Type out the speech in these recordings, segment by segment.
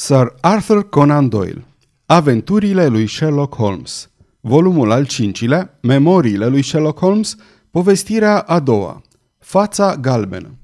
Sir Arthur Conan Doyle Aventurile lui Sherlock Holmes Volumul al cincilea Memoriile lui Sherlock Holmes Povestirea a doua Fața galbenă.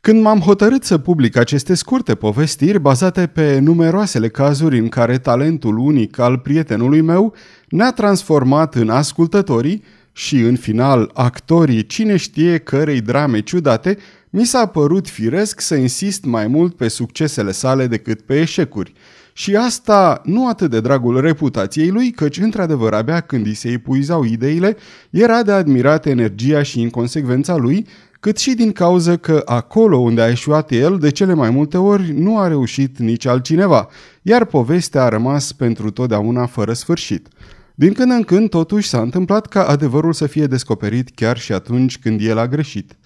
Când m-am hotărât să public aceste scurte povestiri bazate pe numeroasele cazuri în care talentul unic al prietenului meu ne-a transformat în ascultătorii și, în final, actorii cine știe cărei drame ciudate, mi s-a părut firesc să insist mai mult pe succesele sale decât pe eșecuri. Și asta nu atât de dragul reputației lui, căci într-adevăr abia când îi se epuizau ideile, era de admirat energia și inconsecvența lui, cât și din cauză că acolo unde a eșuat el, de cele mai multe ori nu a reușit nici altcineva, iar povestea a rămas pentru totdeauna fără sfârșit. Din când în când, totuși, s-a întâmplat ca adevărul să fie descoperit chiar și atunci când el a greșit.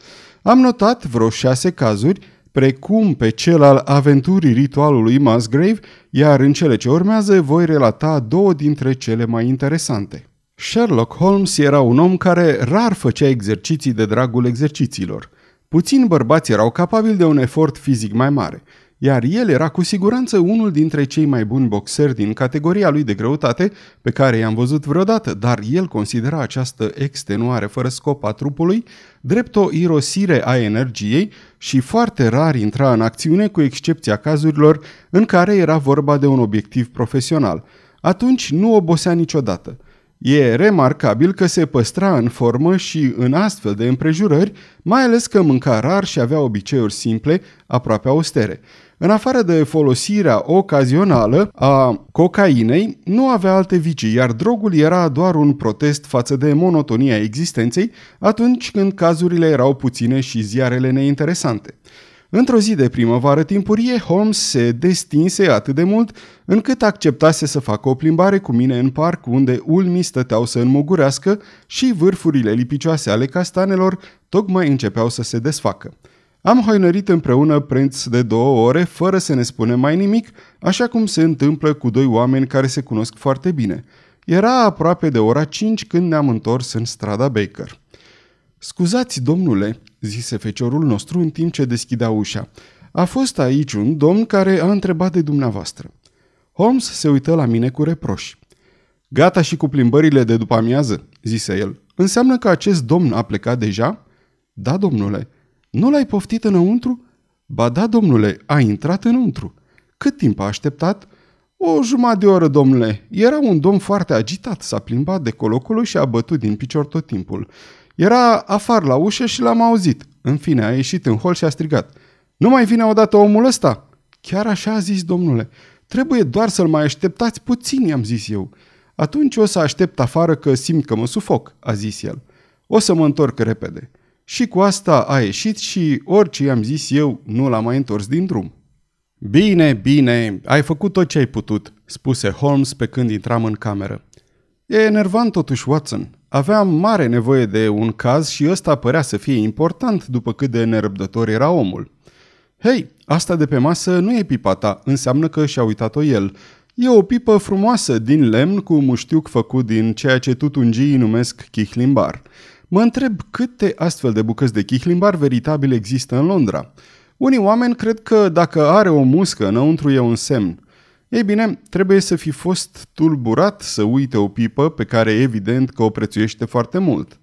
Am notat vreo șase cazuri, precum pe cel al aventurii ritualului Musgrave, iar în cele ce urmează voi relata două dintre cele mai interesante. Sherlock Holmes era un om care rar făcea exerciții de dragul exercițiilor. Puțini bărbați erau capabili de un efort fizic mai mare – iar el era cu siguranță unul dintre cei mai buni boxeri din categoria lui de greutate pe care i-am văzut vreodată, dar el considera această extenuare fără scop a trupului drept o irosire a energiei și foarte rar intra în acțiune cu excepția cazurilor în care era vorba de un obiectiv profesional. Atunci nu obosea niciodată. E remarcabil că se păstra în formă și în astfel de împrejurări, mai ales că mânca rar și avea obiceiuri simple, aproape austere. În afară de folosirea ocazională a cocainei, nu avea alte vicii, iar drogul era doar un protest față de monotonia existenței atunci când cazurile erau puține și ziarele neinteresante. Într-o zi de primăvară timpurie, Holmes se destinse atât de mult încât acceptase să facă o plimbare cu mine în parc unde ulmii stăteau să înmogurească și vârfurile lipicioase ale castanelor tocmai începeau să se desfacă. Am hoinărit împreună preț de două ore, fără să ne spunem mai nimic, așa cum se întâmplă cu doi oameni care se cunosc foarte bine. Era aproape de ora 5 când ne-am întors în strada Baker. Scuzați, domnule, zise feciorul nostru în timp ce deschidea ușa. A fost aici un domn care a întrebat de dumneavoastră. Holmes se uită la mine cu reproș. Gata și cu plimbările de după amiază, zise el. Înseamnă că acest domn a plecat deja? Da, domnule. Nu l-ai poftit înăuntru? Ba da, domnule, a intrat înăuntru. Cât timp a așteptat? O jumătate de oră, domnule. Era un domn foarte agitat, s-a plimbat de colocolo și a bătut din picior tot timpul. Era afară la ușă și l-am auzit. În fine, a ieșit în hol și a strigat. Nu mai vine odată omul ăsta? Chiar așa a zis domnule. Trebuie doar să-l mai așteptați puțin, i-am zis eu. Atunci o să aștept afară că simt că mă sufoc, a zis el. O să mă întorc repede. Și cu asta a ieșit și orice i-am zis eu nu l-a mai întors din drum. Bine, bine, ai făcut tot ce ai putut, spuse Holmes pe când intram în cameră. E enervant totuși, Watson. Aveam mare nevoie de un caz și ăsta părea să fie important după cât de nerăbdător era omul. Hei, asta de pe masă nu e pipa ta, înseamnă că și-a uitat-o el. E o pipă frumoasă din lemn cu muștiuc făcut din ceea ce tutungii numesc chihlimbar. Mă întreb câte astfel de bucăți de chihlimbar veritabil există în Londra. Unii oameni cred că dacă are o muscă înăuntru e un semn. Ei bine, trebuie să fi fost tulburat să uite o pipă pe care evident că o prețuiește foarte mult.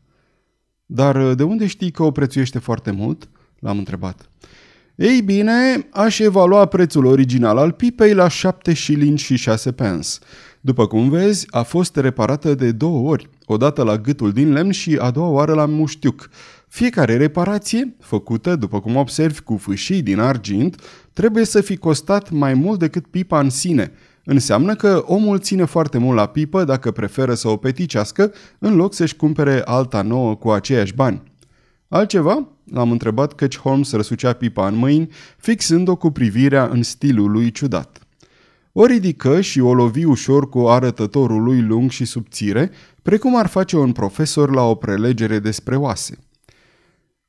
Dar de unde știi că o prețuiește foarte mult? L-am întrebat. Ei bine, aș evalua prețul original al pipei la 7 shilling și 6 pence. După cum vezi, a fost reparată de două ori, odată la gâtul din lemn și a doua oară la muștiuc. Fiecare reparație, făcută, după cum observi, cu fâșii din argint, trebuie să fi costat mai mult decât pipa în sine. Înseamnă că omul ține foarte mult la pipă dacă preferă să o peticească, în loc să-și cumpere alta nouă cu aceiași bani. Altceva? L-am întrebat căci Holmes răsucea pipa în mâini, fixând-o cu privirea în stilul lui ciudat. O ridică și o lovi ușor cu arătătorul lui lung și subțire, precum ar face un profesor la o prelegere despre oase.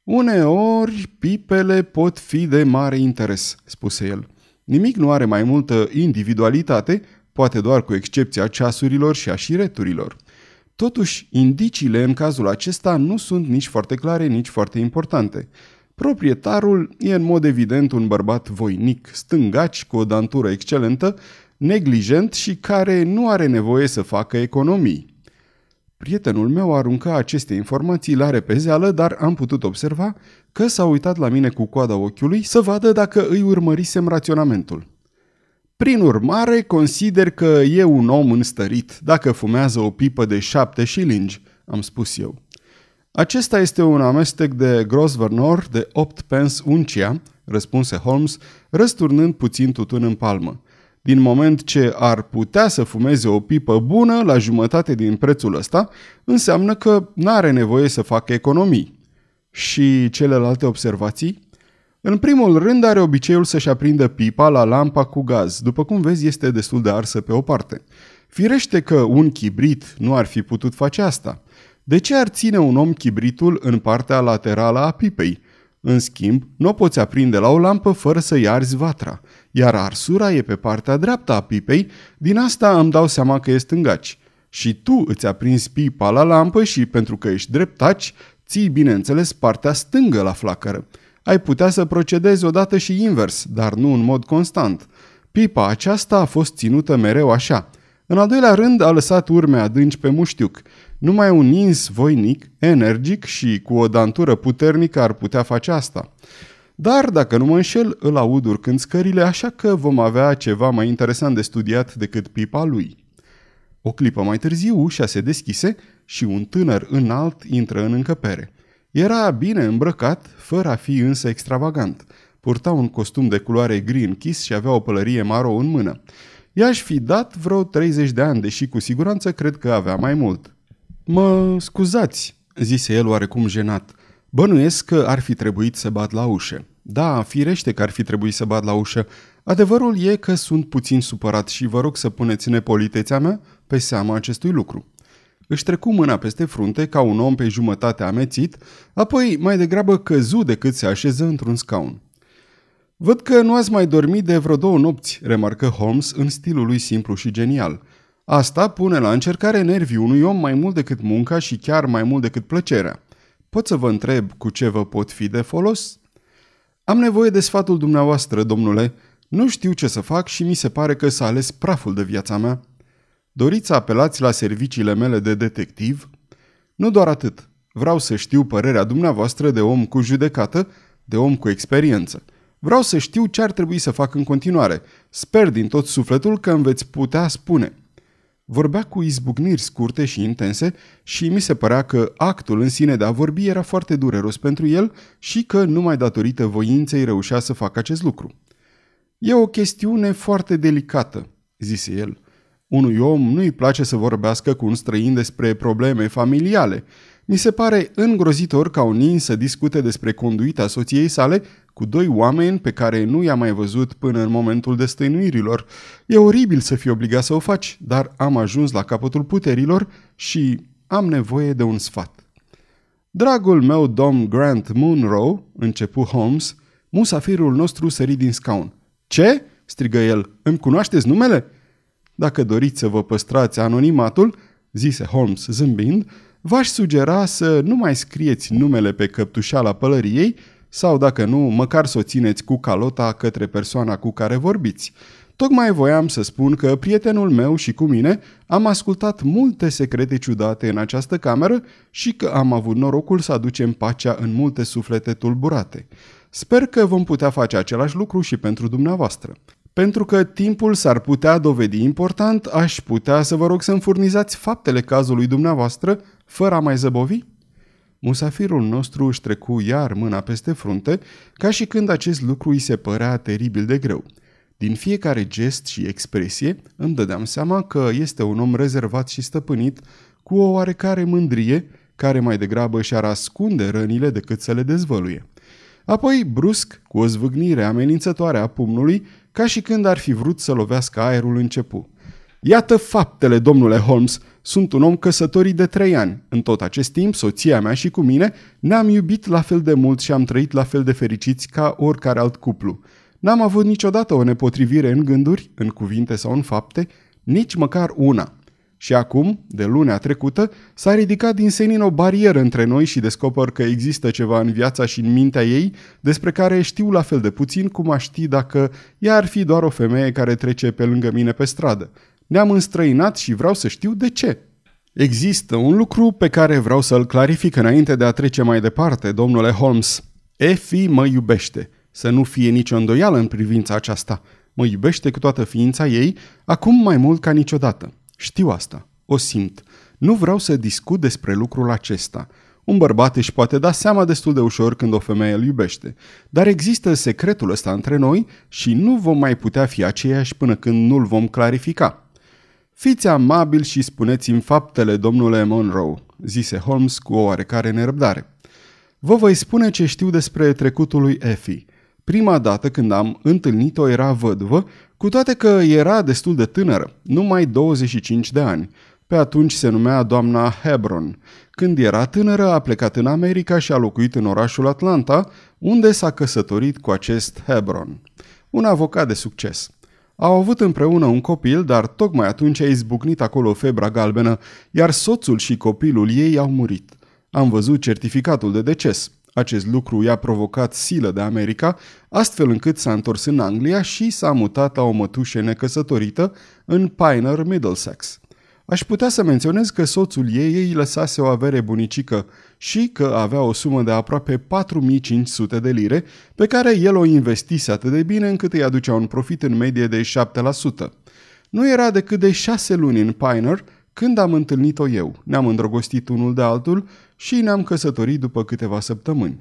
Uneori, pipele pot fi de mare interes, spuse el. Nimic nu are mai multă individualitate, poate doar cu excepția ceasurilor și a șireturilor. Totuși, indiciile în cazul acesta nu sunt nici foarte clare, nici foarte importante. Proprietarul e în mod evident un bărbat voinic, stângaci, cu o dantură excelentă, neglijent și care nu are nevoie să facă economii. Prietenul meu arunca aceste informații la repezeală, dar am putut observa că s-a uitat la mine cu coada ochiului să vadă dacă îi urmărisem raționamentul. Prin urmare, consider că e un om înstărit dacă fumează o pipă de șapte șilingi, am spus eu. Acesta este un amestec de Grosvenor de 8 pence uncia, răspunse Holmes, răsturnând puțin tutun în palmă. Din moment ce ar putea să fumeze o pipă bună la jumătate din prețul ăsta, înseamnă că n-are nevoie să facă economii. Și celelalte observații? În primul rând are obiceiul să-și aprindă pipa la lampa cu gaz. După cum vezi, este destul de arsă pe o parte. Firește că un chibrit nu ar fi putut face asta. De ce ar ține un om chibritul în partea laterală a pipei? În schimb, nu o poți aprinde la o lampă fără să-i arzi vatra, iar arsura e pe partea dreaptă a pipei, din asta îmi dau seama că e stângaci. Și tu îți aprinzi pipa la lampă și, pentru că ești dreptaci, ții, bineînțeles, partea stângă la flacără. Ai putea să procedezi odată și invers, dar nu în mod constant. Pipa aceasta a fost ținută mereu așa. În al doilea rând a lăsat urme adânci pe muștiuc. Numai un ins voinic, energic și cu o dantură puternică ar putea face asta. Dar, dacă nu mă înșel, îl aud urcând scările, așa că vom avea ceva mai interesant de studiat decât pipa lui. O clipă mai târziu ușa se deschise și un tânăr înalt intră în încăpere. Era bine îmbrăcat, fără a fi însă extravagant. Purta un costum de culoare gri închis și avea o pălărie maro în mână. I-aș fi dat vreo 30 de ani, deși cu siguranță cred că avea mai mult. Mă scuzați, zise el oarecum jenat. Bănuiesc că ar fi trebuit să bat la ușă. Da, firește că ar fi trebuit să bat la ușă. Adevărul e că sunt puțin supărat și vă rog să puneți nepolitețea mea pe seama acestui lucru. Își trecu mâna peste frunte ca un om pe jumătate amețit, apoi mai degrabă căzu decât se așeză într-un scaun. Văd că nu ați mai dormit de vreo două nopți, remarcă Holmes în stilul lui simplu și genial. Asta pune la încercare nervii unui om mai mult decât munca și chiar mai mult decât plăcerea. Pot să vă întreb cu ce vă pot fi de folos? Am nevoie de sfatul dumneavoastră, domnule. Nu știu ce să fac și mi se pare că s-a ales praful de viața mea. Doriți să apelați la serviciile mele de detectiv? Nu doar atât. Vreau să știu părerea dumneavoastră de om cu judecată, de om cu experiență. Vreau să știu ce ar trebui să fac în continuare. Sper din tot sufletul că îmi veți putea spune. Vorbea cu izbucniri scurte și intense și mi se părea că actul în sine de a vorbi era foarte dureros pentru el și că numai datorită voinței reușea să facă acest lucru. E o chestiune foarte delicată, zise el. Unui om nu-i place să vorbească cu un străin despre probleme familiale. Mi se pare îngrozitor ca un nin să discute despre conduita soției sale cu doi oameni pe care nu i-a mai văzut până în momentul destăinuirilor. E oribil să fii obligat să o faci, dar am ajuns la capătul puterilor și am nevoie de un sfat. Dragul meu domn Grant Munro, începu Holmes, musafirul nostru sări din scaun. Ce? strigă el. Îmi cunoașteți numele? Dacă doriți să vă păstrați anonimatul, zise Holmes zâmbind, v-aș sugera să nu mai scrieți numele pe căptușala pălăriei sau, dacă nu, măcar să o țineți cu calota către persoana cu care vorbiți. Tocmai voiam să spun că prietenul meu și cu mine am ascultat multe secrete ciudate în această cameră și că am avut norocul să aducem pacea în multe suflete tulburate. Sper că vom putea face același lucru și pentru dumneavoastră. Pentru că timpul s-ar putea dovedi important, aș putea să vă rog să-mi furnizați faptele cazului dumneavoastră, fără a mai zăbovi? Musafirul nostru își trecu iar mâna peste frunte, ca și când acest lucru îi se părea teribil de greu. Din fiecare gest și expresie îmi dădeam seama că este un om rezervat și stăpânit, cu o oarecare mândrie, care mai degrabă și-ar ascunde rănile decât să le dezvăluie. Apoi, brusc, cu o zvâgnire amenințătoare a pumnului, ca și când ar fi vrut să lovească aerul începu. Iată faptele, domnule Holmes. Sunt un om căsătorit de trei ani. În tot acest timp, soția mea și cu mine ne-am iubit la fel de mult și am trăit la fel de fericiți ca oricare alt cuplu. N-am avut niciodată o nepotrivire în gânduri, în cuvinte sau în fapte, nici măcar una. Și acum, de lunea trecută, s-a ridicat din senin o barieră între noi și descoper că există ceva în viața și în mintea ei despre care știu la fel de puțin cum aș ști dacă ea ar fi doar o femeie care trece pe lângă mine pe stradă. Ne-am înstrăinat și vreau să știu de ce. Există un lucru pe care vreau să-l clarific înainte de a trece mai departe, domnule Holmes. Effie mă iubește. Să nu fie nicio îndoială în privința aceasta. Mă iubește cu toată ființa ei, acum mai mult ca niciodată. Știu asta. O simt. Nu vreau să discut despre lucrul acesta. Un bărbat își poate da seama destul de ușor când o femeie îl iubește. Dar există secretul ăsta între noi și nu vom mai putea fi aceiași până când nu-l vom clarifica. Fiți amabil și spuneți-mi faptele, domnule Monroe, zise Holmes cu o oarecare nerăbdare. Vă voi spune ce știu despre trecutul lui Effie. Prima dată când am întâlnit-o era văduvă, cu toate că era destul de tânără, numai 25 de ani. Pe atunci se numea doamna Hebron. Când era tânără a plecat în America și a locuit în orașul Atlanta, unde s-a căsătorit cu acest Hebron. Un avocat de succes. Au avut împreună un copil, dar tocmai atunci a izbucnit acolo febra galbenă, iar soțul și copilul ei au murit. Am văzut certificatul de deces. Acest lucru i-a provocat silă de America, astfel încât s-a întors în Anglia și s-a mutat la o mătușe necăsătorită în Piner, Middlesex. Aș putea să menționez că soțul ei îi lăsase o avere bunicică și că avea o sumă de aproape 4500 de lire, pe care el o investise atât de bine încât îi aducea un profit în medie de 7%. Nu era decât de șase luni în Piner când am întâlnit-o eu. Ne-am îndrăgostit unul de altul și ne-am căsătorit după câteva săptămâni.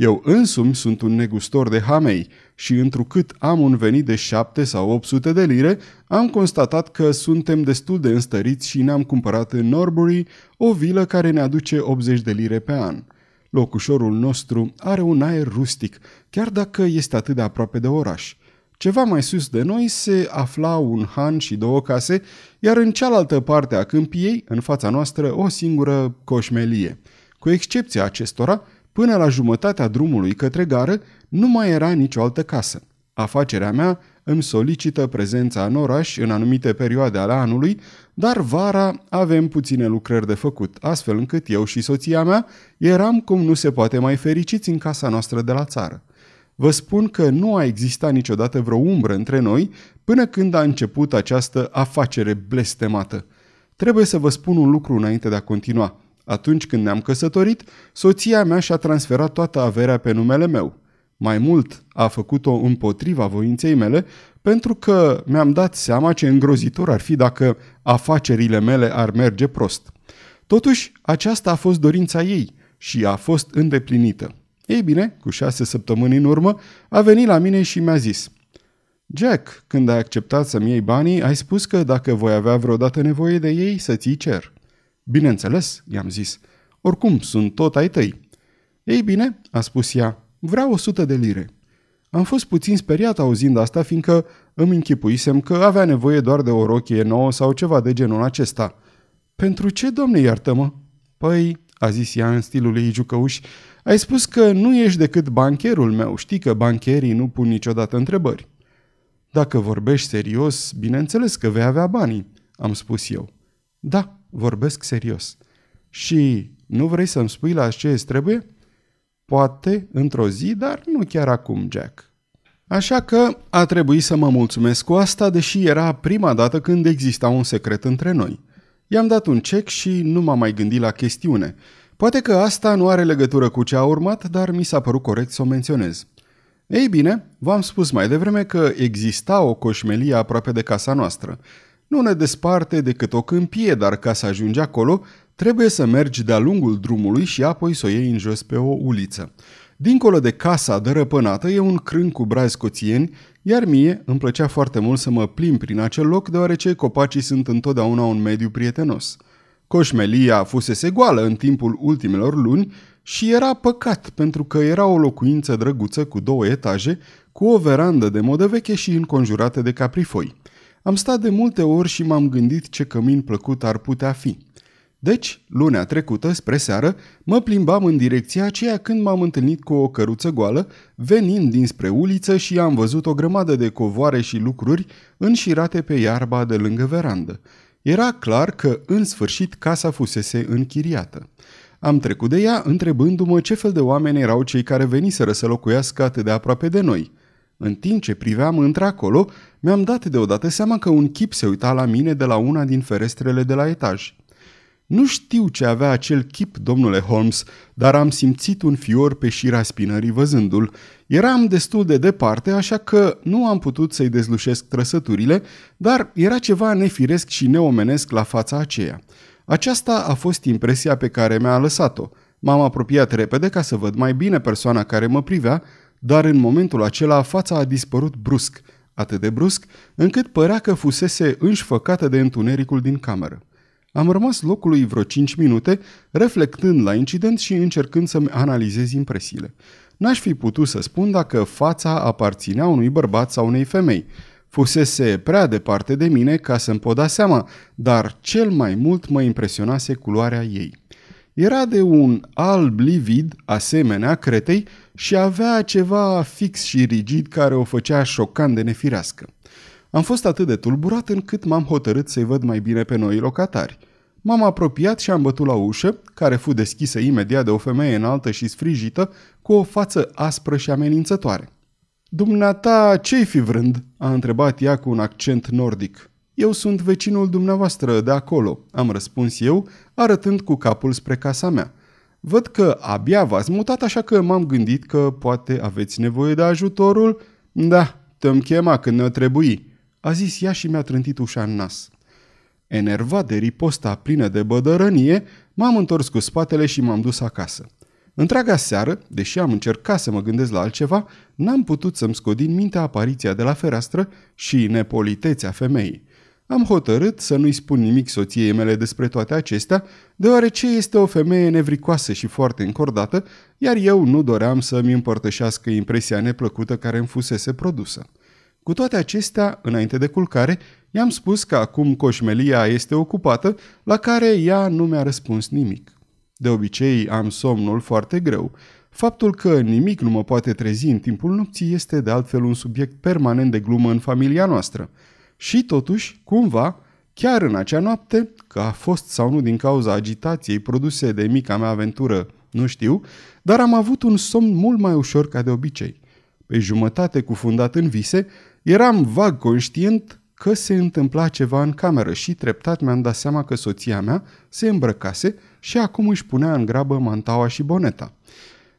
Eu însumi sunt un negustor de hamei și întrucât am un venit de 7 sau 800 de lire, am constatat că suntem destul de înstăriți și ne-am cumpărat în Norbury o vilă care ne aduce 80 de lire pe an. Locușorul nostru are un aer rustic, chiar dacă este atât de aproape de oraș. Ceva mai sus de noi se afla un han și două case, iar în cealaltă parte a câmpiei, în fața noastră, o singură coșmelie. Cu excepția acestora, Până la jumătatea drumului către gară nu mai era nicio altă casă. Afacerea mea îmi solicită prezența în oraș în anumite perioade ale anului, dar vara avem puține lucrări de făcut, astfel încât eu și soția mea eram cum nu se poate mai fericiți în casa noastră de la țară. Vă spun că nu a existat niciodată vreo umbră între noi până când a început această afacere blestemată. Trebuie să vă spun un lucru înainte de a continua. Atunci când ne-am căsătorit, soția mea și-a transferat toată averea pe numele meu. Mai mult, a făcut-o împotriva voinței mele, pentru că mi-am dat seama ce îngrozitor ar fi dacă afacerile mele ar merge prost. Totuși, aceasta a fost dorința ei și a fost îndeplinită. Ei bine, cu șase săptămâni în urmă, a venit la mine și mi-a zis Jack, când ai acceptat să-mi iei banii, ai spus că dacă voi avea vreodată nevoie de ei, să ți cer. Bineînțeles, i-am zis. Oricum, sunt tot ai tăi. Ei bine, a spus ea, vreau o sută de lire. Am fost puțin speriat auzind asta, fiindcă îmi închipuisem că avea nevoie doar de o rochie nouă sau ceva de genul acesta. Pentru ce, domne, iartă-mă? Păi, a zis ea în stilul ei jucăuș, ai spus că nu ești decât bancherul meu, știi că bancherii nu pun niciodată întrebări. Dacă vorbești serios, bineînțeles că vei avea banii, am spus eu. Da, Vorbesc serios. Și nu vrei să-mi spui la ce îți trebuie? Poate într-o zi, dar nu chiar acum, Jack. Așa că a trebuit să mă mulțumesc cu asta, deși era prima dată când exista un secret între noi. I-am dat un cec și nu m-am mai gândit la chestiune. Poate că asta nu are legătură cu ce a urmat, dar mi s-a părut corect să o menționez. Ei bine, v-am spus mai devreme că exista o coșmelie aproape de casa noastră. Nu ne desparte decât o câmpie, dar ca să ajungi acolo, trebuie să mergi de-a lungul drumului și apoi să o iei în jos pe o uliță. Dincolo de casa dărăpânată e un crân cu brazi scoțieni, iar mie îmi plăcea foarte mult să mă plim prin acel loc, deoarece copacii sunt întotdeauna un mediu prietenos. Coșmelia fusese goală în timpul ultimelor luni și era păcat pentru că era o locuință drăguță cu două etaje, cu o verandă de modă veche și înconjurată de caprifoi. Am stat de multe ori și m-am gândit ce cămin plăcut ar putea fi. Deci, lunea trecută, spre seară, mă plimbam în direcția aceea când m-am întâlnit cu o căruță goală, venind dinspre uliță și am văzut o grămadă de covoare și lucruri înșirate pe iarba de lângă verandă. Era clar că, în sfârșit, casa fusese închiriată. Am trecut de ea întrebându-mă ce fel de oameni erau cei care veniseră să locuiască atât de aproape de noi. În timp ce priveam într-acolo, mi-am dat deodată seama că un chip se uita la mine de la una din ferestrele de la etaj. Nu știu ce avea acel chip, domnule Holmes, dar am simțit un fior pe șira spinării văzându-l. Eram destul de departe, așa că nu am putut să-i dezlușesc trăsăturile, dar era ceva nefiresc și neomenesc la fața aceea. Aceasta a fost impresia pe care mi-a lăsat-o. M-am apropiat repede ca să văd mai bine persoana care mă privea, dar în momentul acela fața a dispărut brusc, atât de brusc, încât părea că fusese înșfăcată de întunericul din cameră. Am rămas locului vreo 5 minute, reflectând la incident și încercând să-mi analizez impresiile. N-aș fi putut să spun dacă fața aparținea unui bărbat sau unei femei. Fusese prea departe de mine ca să-mi pot da seama, dar cel mai mult mă impresionase culoarea ei. Era de un alb livid, asemenea cretei, și avea ceva fix și rigid care o făcea șocant de nefirească. Am fost atât de tulburat încât m-am hotărât să-i văd mai bine pe noi locatari. M-am apropiat și am bătut la ușă, care fu deschisă imediat de o femeie înaltă și sfrijită, cu o față aspră și amenințătoare. Dumneata, ce-i fi vrând?" a întrebat ea cu un accent nordic. Eu sunt vecinul dumneavoastră de acolo," am răspuns eu, arătând cu capul spre casa mea. Văd că abia v-ați mutat, așa că m-am gândit că poate aveți nevoie de ajutorul. Da, te-am chema când ne-o trebui a zis ea și mi-a trântit ușa în nas. Enervat de riposta plină de bădărănie, m-am întors cu spatele și m-am dus acasă. Întreaga seară, deși am încercat să mă gândesc la altceva, n-am putut să-mi scot din minte apariția de la fereastră și nepolitețea femeii. Am hotărât să nu-i spun nimic soției mele despre toate acestea, deoarece este o femeie nevricoasă și foarte încordată, iar eu nu doream să-mi împărtășească impresia neplăcută care îmi fusese produsă. Cu toate acestea, înainte de culcare, i-am spus că acum coșmelia este ocupată, la care ea nu mi-a răspuns nimic. De obicei am somnul foarte greu. Faptul că nimic nu mă poate trezi în timpul nopții este de altfel un subiect permanent de glumă în familia noastră. Și totuși, cumva, chiar în acea noapte, că a fost sau nu din cauza agitației produse de mica mea aventură, nu știu, dar am avut un somn mult mai ușor ca de obicei. Pe jumătate cufundat în vise, Eram vag conștient că se întâmpla ceva în cameră și treptat mi-am dat seama că soția mea se îmbrăcase și acum își punea în grabă mantaua și boneta.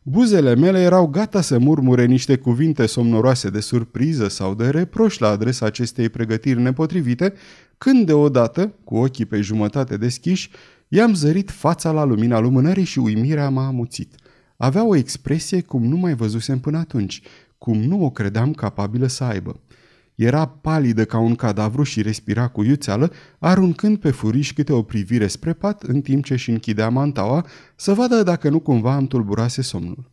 Buzele mele erau gata să murmure niște cuvinte somnoroase de surpriză sau de reproș la adresa acestei pregătiri nepotrivite, când deodată, cu ochii pe jumătate deschiși, i-am zărit fața la lumina lumânării și uimirea m-a amuțit. Avea o expresie cum nu mai văzusem până atunci, cum nu o credeam capabilă să aibă. Era palidă ca un cadavru și respira cu iuțeală, aruncând pe furiș câte o privire spre pat în timp ce își închidea mantaua să vadă dacă nu cumva îmi tulburase somnul.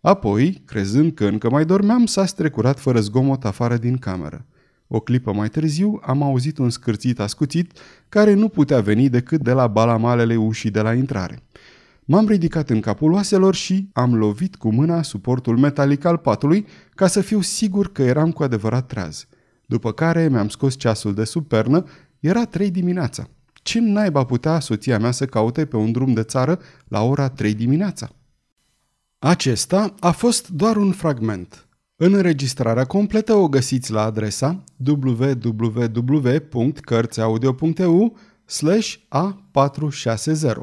Apoi, crezând că încă mai dormeam, s-a strecurat fără zgomot afară din cameră. O clipă mai târziu am auzit un scârțit ascuțit care nu putea veni decât de la balamalele ușii de la intrare. M-am ridicat în capul oaselor și am lovit cu mâna suportul metalic al patului ca să fiu sigur că eram cu adevărat treaz. După care mi-am scos ceasul de sub pernă, era trei dimineața. Ce naiba putea soția mea să caute pe un drum de țară la ora 3 dimineața? Acesta a fost doar un fragment. În înregistrarea completă o găsiți la adresa www.cărțiaudio.eu A460.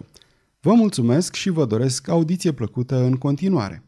Vă mulțumesc și vă doresc audiție plăcută în continuare.